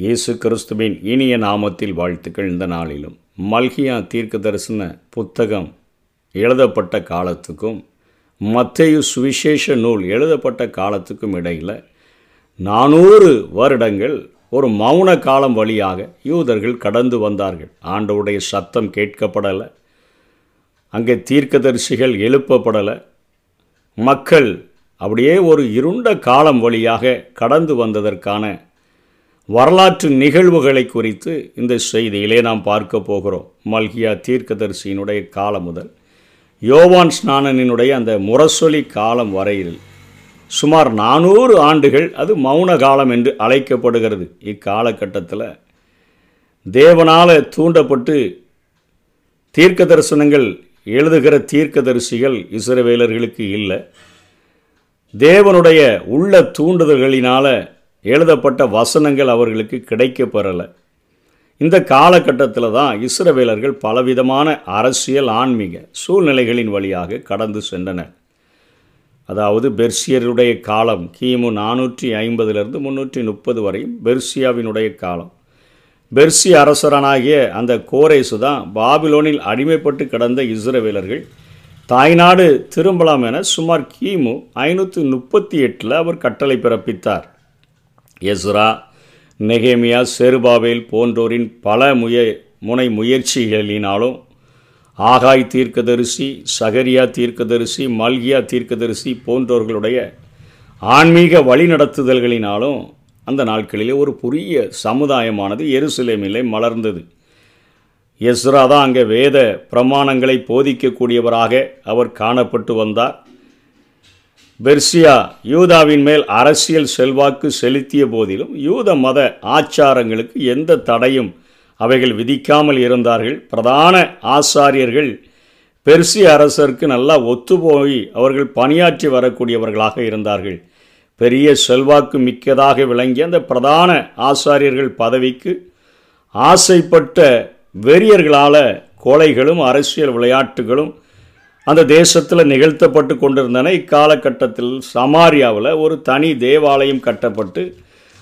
இயேசு கிறிஸ்துவின் இனிய நாமத்தில் வாழ்த்துக்கள் இந்த நாளிலும். மல்கியா தீர்க்க தரிசன புத்தகம் எழுதப்பட்ட காலத்துக்கும் மத்தேயு சுவிசேஷ நூல் எழுதப்பட்ட காலத்துக்கும் இடையில் நானூறு வருடங்கள் ஒரு மௌன காலம் வழியாக யூதர்கள் கடந்து வந்தார்கள். ஆண்டவுடைய சத்தம் கேட்கப்படலை. அங்கே தீர்க்கதரிசிகள் எழுப்பப்படலை. மக்கள் அப்படியே ஒரு இருண்ட காலம் வழியாக கடந்து வந்ததற்கான வரலாற்று நிகழ்வுகளை குறித்து இந்த செய்தியிலே நாம் பார்க்க போகிறோம். மல்கியா தீர்க்கதரிசியினுடைய காலம் முதல். யோவான் ஸ்நானனினுடைய அந்த முரசொலி காலம் வரையில் சுமார் நானூறு ஆண்டுகள் அது மௌன காலம் என்று அழைக்கப்படுகிறது. இக்காலகட்டத்தில் தேவனால் தூண்டப்பட்டு தீர்க்க தரிசனங்கள் எழுதுகிற தீர்க்கதரிசிகள் இஸ்ரவேலர்களுக்கு இல்லை. தேவனுடைய உள்ள தூண்டுதல்களினால் எழுதப்பட்ட வசனங்கள் அவர்களுக்கு கிடைக்கப்பெறலை. இந்த காலகட்டத்தில் தான் இஸ்ரவேலர்கள் பலவிதமான அரசியல் ஆன்மீக சூழ்நிலைகளின் வழியாக கடந்து சென்றனர். அதாவது பெர்சியருடைய காலம் கிமு நானூற்றி ஐம்பதிலிருந்து முந்நூற்றி முப்பது வரையும் பெர்சியாவினுடைய காலம். பெர்சி அரசரனாகிய அந்த கோரேசு தான் பாபிலோனில் அடிமைப்பட்டு கிடந்த இஸ்ரவேலர்கள் தாய்நாடு திரும்பலாம் என சுமார் கிமு ஐநூற்றி முப்பத்தி எட்டில் அவர் கட்டளை பிறப்பித்தார். எஸ்ரா நெகேமியா செருபாவேல் போன்றோரின் பல முய முனை முயற்சிகளினாலும் ஆகாய் தீர்க்கதரிசி சகரியா தீர்க்கதரிசி மல்கியா தீர்க்கதரிசி போன்றோர்களுடைய ஆன்மீக வழிநடத்துதல்களினாலும் அந்த நாட்களிலே ஒரு புதிய சமுதாயமானது எருசலேமிலே மலர்ந்தது. எஸ்ரா தான் அங்கே வேத பிரமாணங்களை போதிக்கக்கூடியவராக அவர் காணப்பட்டு வந்தார். பெர்சியா யூதாவின் மேல் அரசியல் செல்வாக்கு செலுத்திய போதிலும் யூத மத ஆச்சாரங்களுக்கு எந்த தடையும் அவைகள் விதிக்காமல் இருந்தார்கள். பிரதான ஆசாரியர்கள் பெர்சிய அரசருக்கு நல்லா ஒத்துப்போய் அவர்கள் பணியாற்றி வரக்கூடியவர்களாக இருந்தார்கள். பெரிய செல்வாக்கு மிக்கதாக விளங்கிய அந்த பிரதான ஆசாரியர்கள் பதவிக்கு ஆசைப்பட்ட வெறியர்களால் கொலைகளும் அரசியல் விளையாட்டுகளும் அந்த தேசத்தில் நிகழ்த்தப்பட்டு கொண்டிருந்தன. இக்காலகட்டத்தில் சமாரியாவில் ஒரு தனி தேவாலயம் கட்டப்பட்டு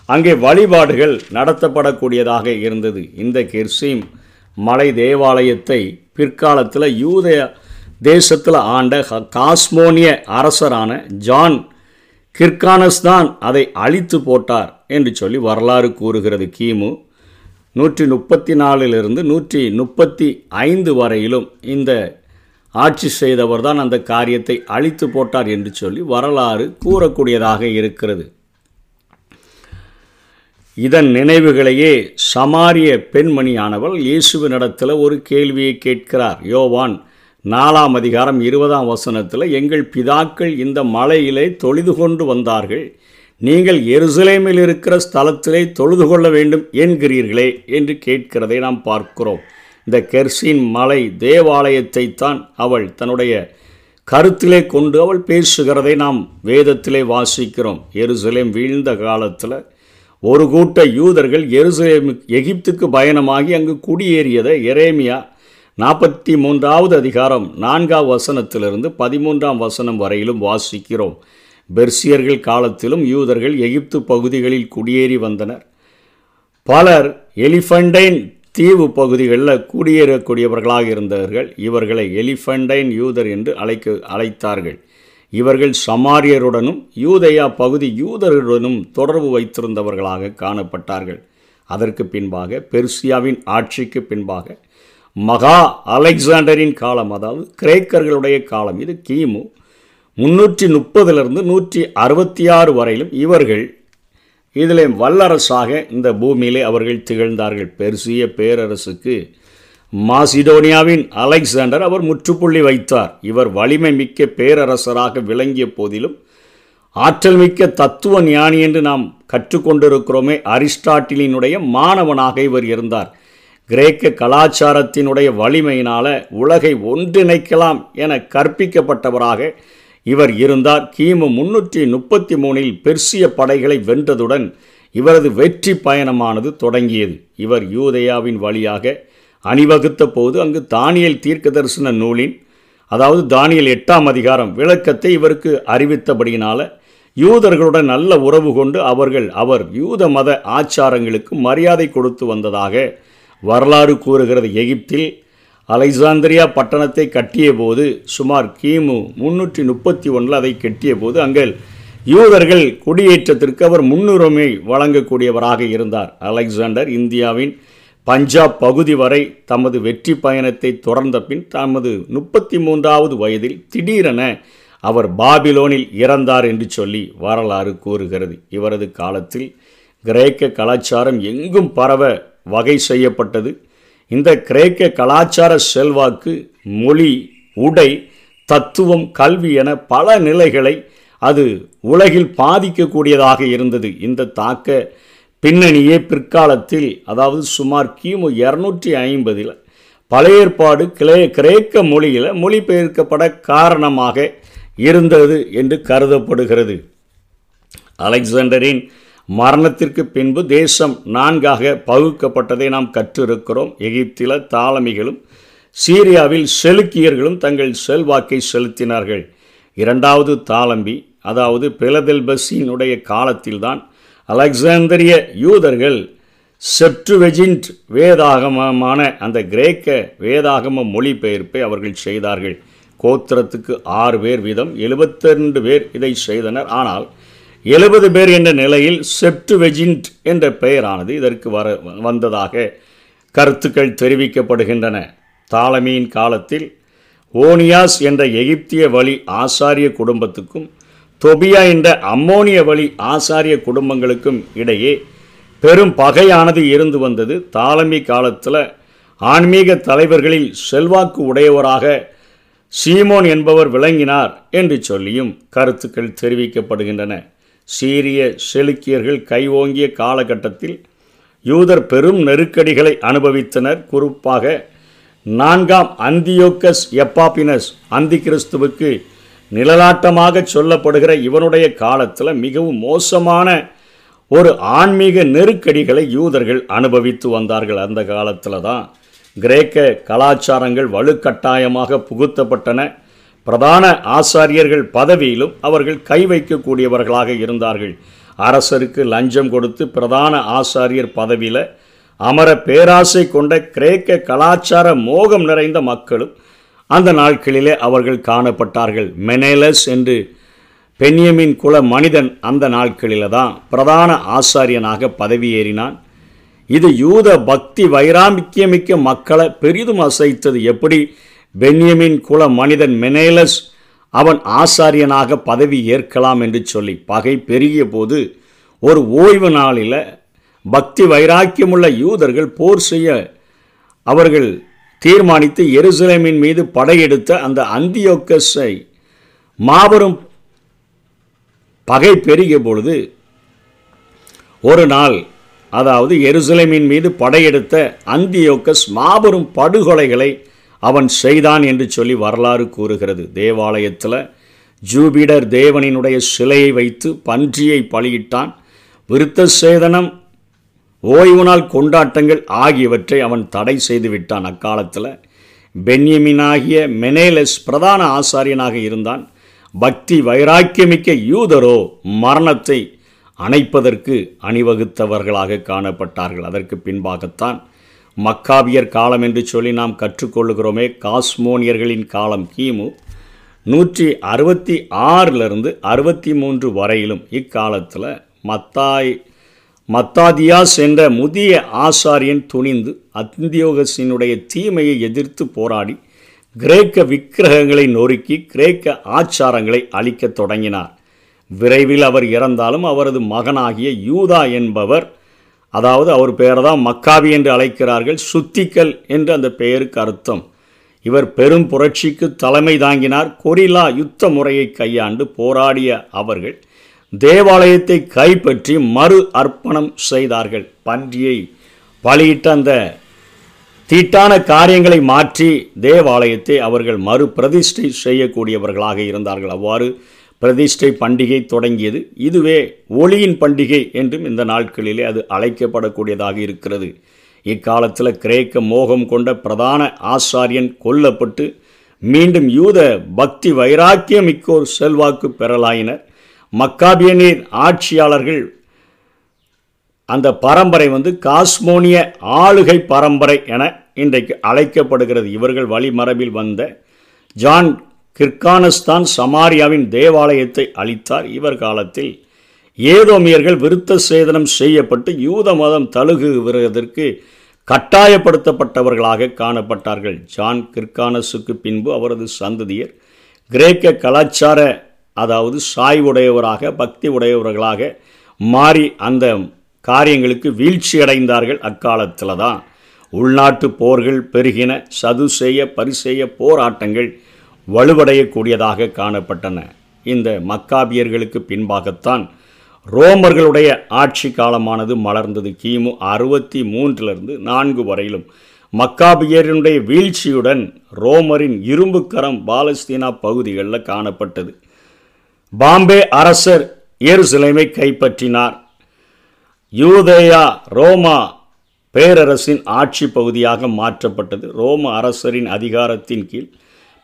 அங்கே வழிபாடுகள் நடத்தப்படக்கூடியதாக இருந்தது. இந்த கெர்சீம் மலை தேவாலயத்தை பிற்காலத்தில் யூத தேசத்தில் ஆண்ட காஸ்மோனிய அரசரான ஜான் கிர்கானஸ் தான் அதை அழித்து போட்டார் என்று சொல்லி வரலாறு கூறுகிறது. கிமு நூற்றி முப்பத்தி நாலிலிருந்து நூற்றி முப்பத்தி ஐந்து வரையிலும் இந்த ஆட்சி செய்தவர் தான் அந்த காரியத்தை அழித்து போட்டார் என்று சொல்லி வரலாறு கூறக்கூடியதாக இருக்கிறது. இதன் நினைவுகளையே சமாரிய பெண்மணியானவள் இயேசுவினிடத்தில் ஒரு கேள்வியை கேட்கிறார். யோவான் நாலாம் அதிகாரம் இருபதாம் வசனத்தில் எங்கள் பிதாக்கள் இந்த மலையிலே தொழுது கொண்டு வந்தார்கள். நீங்கள் எருசலேமில் இருக்கிற ஸ்தலத்திலே தொழுது கொள்ள வேண்டும் என்கிறீர்களே என்று கேட்கிறதை நாம் பார்க்கிறோம். இந்த கெர்சின் மலை தேவாலயத்தை தான் அவள் தன்னுடைய கருத்திலே கொண்டு அவள் பேசுகிறதை நாம் வேதத்திலே வாசிக்கிறோம். எருசலேம் வீழ்ந்த காலத்தில் ஒரு கூட்ட யூதர்கள் எருசலேம் எகிப்துக்கு பயணமாகி அங்கு குடியேறியதை எரேமியா நாற்பத்தி மூன்றாவது அதிகாரம் நான்காம் வசனத்திலிருந்து பதிமூன்றாம் வசனம் வரையிலும் வாசிக்கிறோம். பெர்சியர்கள் காலத்திலும் யூதர்கள் எகிப்து பகுதிகளில் குடியேறி வந்தனர். பலர் எலிஃபண்டைன் தீவு பகுதிகளில் குடியேறக்கூடியவர்களாக இருந்தவர்கள் இவர்களை எலிஃபண்டைன் யூதர் என்று அழைக்க அழைத்தார்கள். இவர்கள் சமாரியருடனும் யூதயா பகுதி யூதருடனும் தொடர்பு வைத்திருந்தவர்களாக காணப்பட்டார்கள். அதற்கு பின்பாக பெர்சியாவின் ஆட்சிக்கு பின்பாக மகா அலெக்சாண்டரின் காலம் அதாவது கிரேக்கர்களுடைய காலம் இது கிமு முன்னூற்றி முப்பதிலிருந்து நூற்றி அறுபத்தி ஆறு வரையிலும் இவர்கள் இதில் வல்லரசாக இந்த பூமியிலே அவர்கள் திகழ்ந்தார்கள். பெருசிய பேரரசுக்கு மாசிடோனியாவின் அலெக்சாண்டர் அவர் முற்றுப்புள்ளி வைத்தார். இவர் வலிமை மிக்க பேரரசராக விளங்கிய போதிலும் ஆற்றல் மிக்க தத்துவ ஞானி என்று நாம் கற்றுக்கொண்டிருக்கிறோமே அரிஸ்டாட்டிலினுடைய மாணவனாக இவர் இருந்தார். கிரேக்க கலாச்சாரத்தினுடைய வலிமையினால் உலகை ஒன்றிணைக்கலாம் என கற்பிக்கப்பட்டவராக இவர் இருந்தார் கிமு முன்னூற்றி முப்பத்தி மூணில் பெர்சிய படைகளை வென்றதுடன் இவரது வெற்றி பயணமானது தொடங்கியது. இவர் யூதயாவின் வழியாக அணிவகுத்த போது அங்கு தானியல் தீர்க்க தரிசன நூலின் அதாவது தானியல் எட்டாம் அதிகாரம் விளக்கத்தை இவருக்கு அறிவித்தபடியினால யூதர்களுடன் நல்ல உறவு கொண்டு அவர்கள் அவர் யூத மத ஆச்சாரங்களுக்கு மரியாதை கொடுத்து வந்ததாக வரலாறு கூறுகிறது எகிப்தில். அலெக்சாந்திரியா பட்டணத்தை கட்டிய போது சுமார் கிமு முன்னூற்றி முப்பத்தி ஒன்றில் அதை கட்டிய போது அங்கே யூதர்கள் குடியேற்றத்திற்கு அவர் முன்னுரிமை வழங்கக்கூடியவராக இருந்தார். அலெக்சாண்டர் இந்தியாவின் பஞ்சாப் பகுதி வரை தமது வெற்றி பயணத்தை தொடர்ந்த பின் தமது முப்பத்தி மூன்றாவது வயதில் திடீரென அவர் பாபிலோனில் இறந்தார் என்று சொல்லி வரலாறு கூறுகிறது. இவரது காலத்தில் கிரேக்க கலாச்சாரம் எங்கும் பரவ வகை செய்யப்பட்டது. இந்த கிரேக்க கலாச்சார செல்வாக்கு மொழி உடை தத்துவம் கல்வி என பல நிலைகளை அது உலகில் பாதிக்கக்கூடியதாக இருந்தது. இந்த தாக்க பின்னணியே பிற்காலத்தில் அதாவது சுமார் கிமு இரநூற்றி ஐம்பதில் பழைய ஏற்பாடு கிளே கிரேக்க மொழியில் மொழிபெயர்க்கப்பட காரணமாக இருந்தது என்று கருதப்படுகிறது. அலெக்சாண்டரின் மரணத்திற்கு பின்பு தேசம் நான்காக பகுக்கப்பட்டதை நாம் கற்றிருக்கிறோம். எகிப்தில தாளமிகளும் சீரியாவில் செலுக்கியர்களும் தங்கள் செல்வாக்கை செலுத்தினார்கள். இரண்டாவது தாளம்பி அதாவது பிலதெல்பஸினுடைய காலத்தில்தான் அலெக்சாந்தரிய யூதர்கள் செப்டுவெஜின்ட் வேதாகமமான அந்த கிரேக்க வேதாகம மொழிபெயர்ப்பை அவர்கள் செய்தார்கள். கோத்திரத்துக்கு ஆறு பேர் வீதம் எழுபத்திரண்டு பேர் இதை செய்தனர். ஆனால் எழுபது பேர் என்ற நிலையில் செப்டுவெஜின்ட் என்ற பெயரானது இதற்கு வர வந்ததாக கருத்துக்கள் தெரிவிக்கப்படுகின்றன. தாலமியின் காலத்தில் ஓனியாஸ் என்ற எகிப்திய வழி ஆசாரிய குடும்பத்துக்கும் தொபியா என்ற அம்மோனிய வழி ஆசாரிய குடும்பங்களுக்கும் இடையே பெரும் பகையானது இருந்து வந்தது. தாலமி காலத்தில் ஆன்மீக தலைவர்களில் செல்வாக்கு உடையவராக சீமோன் என்பவர் விளங்கினார் என்று சொல்லியும் கருத்துக்கள் தெரிவிக்கப்படுகின்றன. சீரிய செலுக்கியர்கள் கைவோங்கிய காலகட்டத்தில் யூதர் பெரும் நெருக்கடிகளை அனுபவித்தனர். குறிப்பாக நான்காம் அந்தியோக்கஸ் எப்பாப்பினஸ் அந்தி கிறிஸ்துவுக்கு நிழலாட்டமாக சொல்லப்படுகிற இவனுடைய காலத்தில் மிகவும் மோசமான ஒரு ஆன்மீக நெருக்கடிகளை யூதர்கள் அனுபவித்து வந்தார்கள். அந்த காலத்தில் தான் கிரேக்க கலாச்சாரங்கள் வலுக்கட்டாயமாக புகுத்தப்பட்டன. பிரதான ஆசாரியர்கள் பதவியிலும் அவர்கள் கை வைக்கக்கூடியவர்களாக இருந்தார்கள். அரசருக்கு லஞ்சம் கொடுத்து பிரதான ஆசாரியர் பதவியில் அமர பேராசை கொண்ட கிரேக்க கலாச்சார மோகம் நிறைந்த மக்களும் அந்த நாட்களிலே அவர்கள் காணப்பட்டார்கள். மெனேலஸ் என்று பென்யமின் குல மனிதன் அந்த நாட்களில் தான் பிரதான ஆசாரியனாக பதவியேறினான். இது யூத பக்தி வைராமிக்கியமிக்க மக்களை பெரிதும் அசைத்தது. எப்படி பென்யமின் குல மனிதன் மெனேலஸ் அவன் ஆசாரியனாக பதவி ஏற்கலாம் என்று சொல்லி பகை பெருகிய போது ஒரு ஓய்வு நாளில் பக்தி வைராக்கியமுள்ள யூதர்கள் போர் செய்ய அவர்கள் தீர்மானித்து எருசலேமின் மீது படையெடுத்த அந்த அந்தியோக்கஸை மாபெரும் பகை பெருகிய பொழுது ஒரு நாள் அதாவது எருசலேமின் மீது படையெடுத்த அந்தியோக்கஸ் மாபெரும் படுகொலைகளை அவன் செய்தான் என்று சொல்லி வரலாறு கூறுகிறது. தேவாலயத்தில் ஜூபிடர் தேவனினுடைய சிலையை வைத்து பன்றியை பலியிட்டான். விருத்த சேதனம் ஓய்வு நாள் கொண்டாட்டங்கள் ஆகியவற்றை அவன் தடை செய்து விட்டான். அக்காலத்தில் பென்யமினாகிய மெனேலஸ் பிரதான ஆசாரியனாக இருந்தான். பக்தி வைராக்கியமிக்க யூதரோ மரணத்தை அணைப்பதற்கு அணிவகுத்தவர்களாக காணப்பட்டார்கள். அதற்கு பின்பாகத்தான் மக்காபியர் காலம் என்று சொல்லி நாம் கற்றுக்கொள்ளுகிறோமே காஸ்மோனியர்களின் காலம் கிமு நூற்றி அறுபத்தி ஆறிலிருந்து அறுபத்தி மூன்று வரையிலும் இக்காலத்தில் மத்தாய் மத்தாதியாஸ் என்ற முதிய ஆசாரியன் துணிந்து அந்தியோகசினுடைய தீமையை எதிர்த்து போராடி கிரேக்க விக்கிரகங்களை நொறுக்கி கிரேக்க ஆச்சாரங்களை அழிக்கத் தொடங்கினார். விரைவில் அவர் இறந்தாலும் அவரது மகனாகிய யூதா என்பவர் அதாவது அவர் பெயரை தான் மக்காவி என்று அழைக்கிறார்கள் சுத்திக்கல் என்று அந்த பெயருக்கு அர்த்தம். இவர் பெரும் புரட்சிக்கு தலைமை தாங்கினார். கொரில்லா யுத்த முறையை கையாண்டு போராடிய அவர்கள் தேவாலயத்தை கைப்பற்றி மறு அர்ப்பணம் செய்தார்கள். பன்றியை பலியிட்ட அந்த தீட்டான காரியங்களை மாற்றி தேவாலயத்தை அவர்கள் மறு பிரதிஷ்டை செய்யக்கூடியவர்களாக இருந்தார்கள். அவ்வாறு பிரதிஷ்டை பண்டிகை தொடங்கியது. இதுவே ஒளியின் பண்டிகை என்றும் இந்த நாட்களிலே அது அழைக்கப்படக்கூடியதாக இருக்கிறது. இக்காலத்தில் கிரேக்க மோகம் கொண்ட பிரதான ஆசாரியன் கொல்லப்பட்டு மீண்டும் யூத பக்தி வைராக்கியமிக்கோர் செல்வாக்கு பெறலாயினர். மக்காபியனீர் ஆட்சியாளர்கள் அந்த பரம்பரை வந்து காஸ்மோனிய ஆளுகை பரம்பரை என இன்றைக்கு அழைக்கப்படுகிறது. இவர்கள் வழிமரபில் வந்த ஜான் கிர்கானஸ்தான் சமாரியாவின் தேவாலயத்தை அளித்தார் இவர் காலத்தில் ஏதோமியர்கள் விருத்த சேதனம் செய்யப்பட்டு யூத மதம் தழுகுவதற்கு கட்டாயப்படுத்தப்பட்டவர்களாக காணப்பட்டார்கள். ஜான் கிர்கானஸுக்கு பின்பு அவரது சந்ததியர் கிரேக்க கலாச்சார அதாவது சாய்வுடையவராக பக்தி உடையவர்களாக மாறி அந்த காரியங்களுக்கு வீழ்ச்சி அடைந்தார்கள் அக்காலத்தில் தான் உள்நாட்டு போர்கள் பெருகின சதுசெய்ய பரிசெய்ய போராட்டங்கள் வலுவடையக்கூடியதாக காணப்பட்டன. இந்த மக்காபியர்களுக்கு பின்பாகத்தான் ரோமர்களுடைய ஆட்சி காலமானது மலர்ந்தது. கிமு அறுபத்தி மூன்றிலிருந்து நான்கு வரையிலும் மக்காபியரினுடைய வீழ்ச்சியுடன் ரோமரின் இரும்புக்கரம் பாலஸ்தீனா பகுதிகளில் காணப்பட்டது. பாம்பே அரசர் எருசலேமை கைப்பற்றினார். யூதேயா ரோமா பேரரசின் ஆட்சி பகுதியாக மாற்றப்பட்டது. ரோம அரசரின் அதிகாரத்தின் கீழ்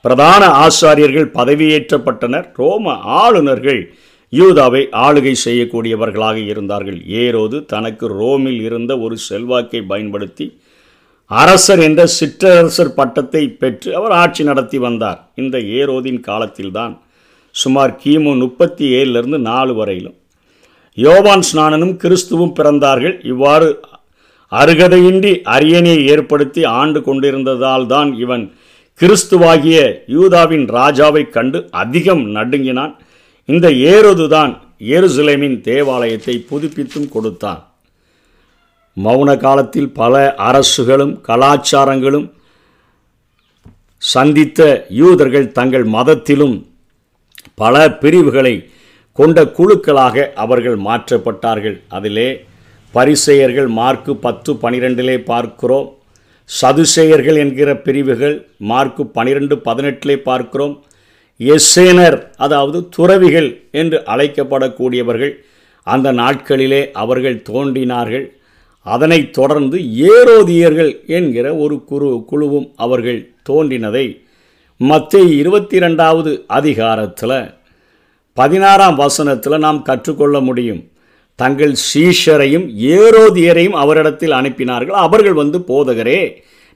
பிரதான ஆசாரியர்கள் பதவியேற்றப்பட்டனர். ரோம ஆளுநர்கள் யூதாவை ஆளுகை செய்யக்கூடியவர்களாக இருந்தார்கள். ஏரோது தனக்கு ரோமில் இருந்த ஒரு செல்வாக்கை பயன்படுத்தி அரசர் என்ற சிற்றரசர் பட்டத்தை பெற்று அவர் ஆட்சி நடத்தி வந்தார். இந்த ஏரோதின் காலத்தில்தான் சுமார் கிமு முப்பத்தி ஏழிலிருந்து நாலு வரையிலும் யோவான் ஸ்நானனும் கிறிஸ்துவும் பிறந்தார்கள். இவ்வாறு அருகதையின்றி அரியணையை ஏற்படுத்தி ஆண்டு கொண்டிருந்ததால் தான் இவன் கிறிஸ்துவாகிய யூதாவின் ராஜாவை கண்டு அதிகம் நடுங்கினான். இந்த ஏரோதுதான் எருசலேமின் தேவாலயத்தை புதுப்பித்தும் கொடுத்தான். மௌன காலத்தில் பல அரசுகளும் கலாச்சாரங்களும் சந்தித்த யூதர்கள் தங்கள் மதத்திலும் பல பிரிவுகளை கொண்ட குழுக்களாக அவர்கள் மாற்றப்பட்டார்கள். அதிலே பரிசெயர்கள் மார்க்கு பத்து பனிரெண்டிலே பார்க்கிறோம். சதுசேயர்கள் என்கிற பிரிவுகள் மார்க்கு பனிரெண்டு பதினெட்டிலே பார்க்கிறோம். எஸ்ஸேனர் அதாவது துறவிகள் என்று அழைக்கப்படக்கூடியவர்கள் அந்த நாட்களிலே அவர்கள் தோன்றினார்கள். அதனைத் தொடர்ந்து ஏரோதியர்கள் என்கிற ஒரு குரு குழுவும் அவர்கள் தோன்றினதை மத்திய இருபத்தி ரெண்டாவது அதிகாரத்தில் பதினாறாம் வசனத்தில் நாம் கற்றுக்கொள்ள முடியும். தங்கள் சீஷரையும் ஏரோதியரையும் அவரிடத்தில் அனுப்பினார்கள். அவர்கள் வந்து போதகரே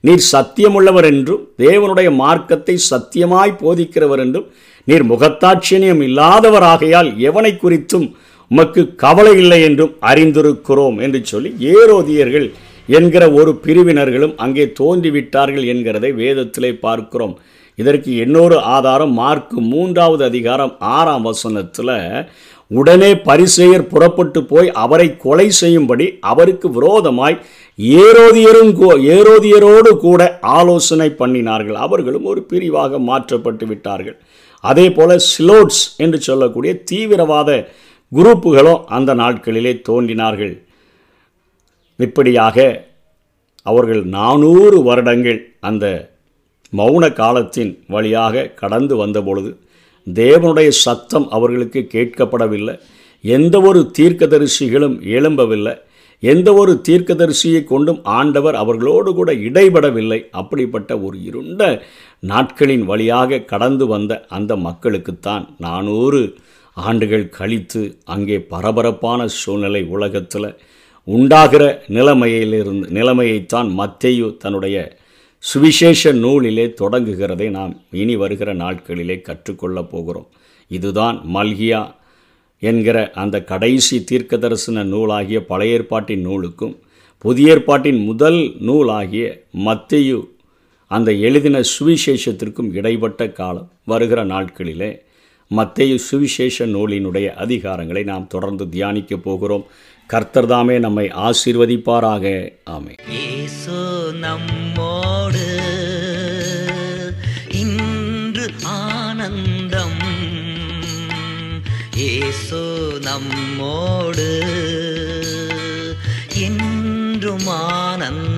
நீர் சத்தியமுள்ளவர் என்றும் தேவனுடைய மார்க்கத்தை சத்தியமாய் போதிக்கிறவர் என்றும் நீர் முகத்தாட்சியம் இல்லாதவராகையால் எவனை குறித்தும் உமக்கு கவலை இல்லை என்றும் அறிந்திருக்கிறோம் என்று சொல்லி ஏரோதியர்கள் என்கிற ஒரு பிரிவினர்களும் அங்கே தோன்றிவிட்டார்கள் என்கிறதை வேதத்திலே பார்க்கிறோம். இதற்கு இன்னொரு ஆதாரம் மார்க்கு மூன்றாவது அதிகாரம் ஆறாம் வசனத்தில் உடனே பரிசெயர் புறப்பட்டு போய் அவரை கொலை செய்யும்படி அவருக்கு விரோதமாய் ஏரோதியரும் ஏரோதியரோடு கூட ஆலோசனை பண்ணினார்கள். அவர்களும் ஒரு பிரிவாக மாற்றப்பட்டு விட்டார்கள். அதே போல சிலோட்ஸ் என்று சொல்லக்கூடிய தீவிரவாத குரூப்புகளும் அந்த நாட்களிலே தோன்றினார்கள். இப்படியாக அவர்கள் நானூறு வருடங்கள் அந்த மௌன காலத்தின் வழியாக கடந்து வந்தபொழுது தேவனுடைய சத்தம் அவர்களுக்கு கேட்கப்படவில்லை. எந்த ஒரு தீர்க்கதரிசிகளும் எழும்பவில்லை. எந்த ஒரு தீர்க்கதரிசியை கொண்டும் ஆண்டவர் அவர்களோடு கூட இடைபடவில்லை. அப்படிப்பட்ட ஒரு இருண்ட நாட்களின் வழியாக கடந்து வந்த அந்த மக்களுக்குத்தான் நானூறு ஆண்டுகள் கழித்து அங்கே பரபரப்பான சூழ்நிலை உலகத்தில் உண்டாகிற நிலைமையிலிருந்து நிலைமையைத்தான் மத்தேயு தன்னுடைய சுவிசேஷ நூலிலே தொடங்குகிறதை நாம் இனி வருகிற நாட்களிலே கற்றுக்கொள்ளப் போகிறோம். இதுதான் மல்கியா என்கிற அந்த கடைசி தீர்க்க தரிசன நூலாகிய பழைய ஏற்பாட்டின் நூலுக்கும் புதிய ஏற்பாட்டின் முதல் நூலாகிய மத்தியு அந்த எழுதின சுவிசேஷத்திற்கும் இடைப்பட்ட காலம் வருகிற நாட்களிலே மத்திய சுவிசேஷ நூலினுடைய அதிகாரங்களை நாம் தொடர்ந்து தியானிக்கப் போகிறோம். கர்த்தர்தாமே நம்மை ஆசீர்வதிப்பாராக. ஆமே நம்மோ இயேசு நம்மோடு என்றும் ஆனந்த